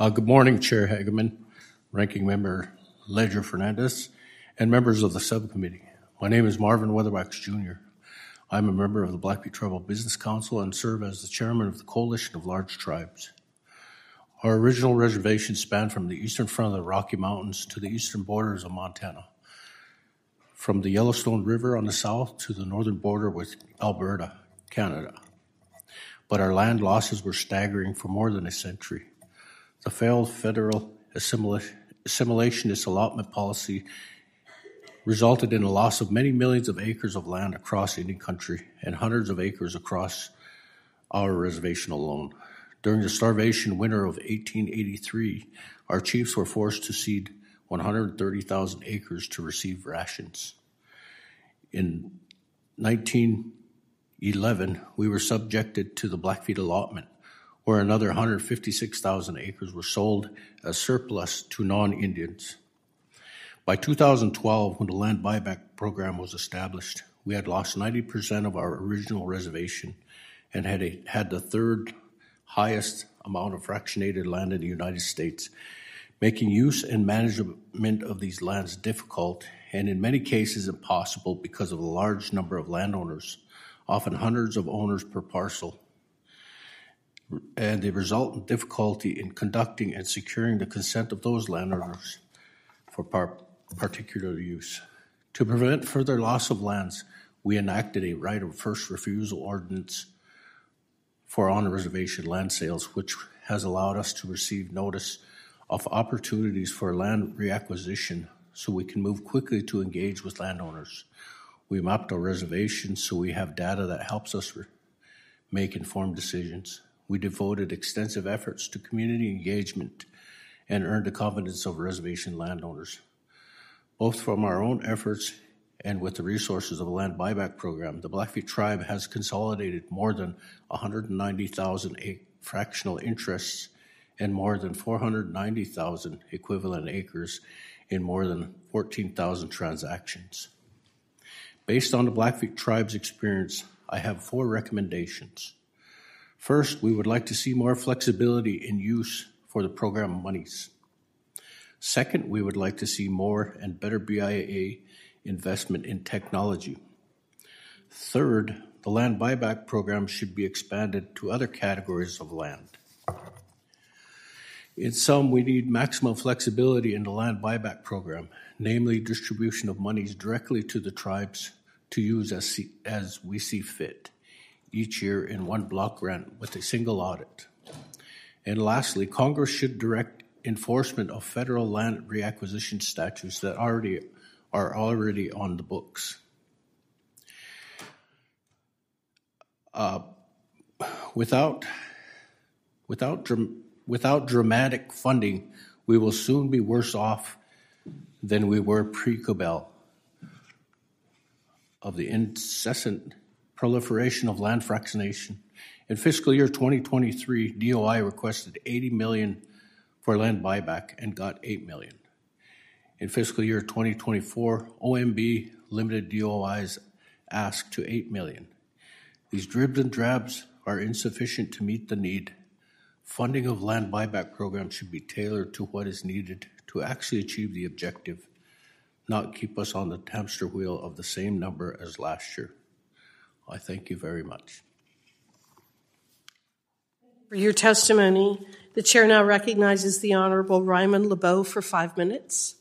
Uh, good morning, Chair Hageman, Ranking Member Leger Fernandez, and members of the subcommittee. My name is Marvin Weatherwax Jr. I'm a member of the Blackfeet Tribal Business Council and serve as the chairman of the Coalition of Large Tribes. Our original reservation spanned from the eastern front of the Rocky Mountains to the eastern borders of Montana, from the Yellowstone River on the south to the northern border with Alberta, Canada. But our land losses were staggering for more than a century. The failed federal assimilationist allotment policy resulted in a loss of many millions of acres of land across Indian country and hundreds of acres across our reservation alone. During the starvation winter of 1883, our chiefs were forced to cede 130,000 acres to receive rations. In 1911, we were subjected to the Blackfeet allotment, where another 156,000 acres were sold as surplus to non Indians. By 2012, when the land buyback program was established, we had lost 90% of our original reservation and had, a, had the third highest amount of fractionated land in the United States, making use and management of these lands difficult and in many cases impossible because of the large number of landowners, often hundreds of owners per parcel. And the resultant difficulty in conducting and securing the consent of those landowners for par- particular use. To prevent further loss of lands, we enacted a right of first refusal ordinance for on reservation land sales, which has allowed us to receive notice of opportunities for land reacquisition so we can move quickly to engage with landowners. We mapped our reservations so we have data that helps us re- make informed decisions. We devoted extensive efforts to community engagement and earned the confidence of reservation landowners. Both from our own efforts and with the resources of the land buyback program, the Blackfeet tribe has consolidated more than 190,000 fractional interests and more than 490,000 equivalent acres in more than 14,000 transactions. Based on the Blackfeet tribe's experience, I have four recommendations. First, we would like to see more flexibility in use for the program monies. Second, we would like to see more and better BIA investment in technology. Third, the land buyback program should be expanded to other categories of land. In sum, we need maximum flexibility in the land buyback program, namely distribution of monies directly to the tribes to use as, see, as we see fit each year in one block grant with a single audit. And lastly, Congress should direct enforcement of federal land reacquisition statutes that already are already on the books. Uh, without, without, without dramatic funding, we will soon be worse off than we were pre Cobell of the incessant proliferation of land fractionation. In fiscal year 2023, DOI requested 80 million for land buyback and got 8 million. In fiscal year 2024, OMB limited DOI's ask to 8 million. These dribs and drabs are insufficient to meet the need. Funding of land buyback programs should be tailored to what is needed to actually achieve the objective, not keep us on the hamster wheel of the same number as last year. I thank you very much. For your testimony, the chair now recognizes the Honorable Ryman LeBeau for five minutes.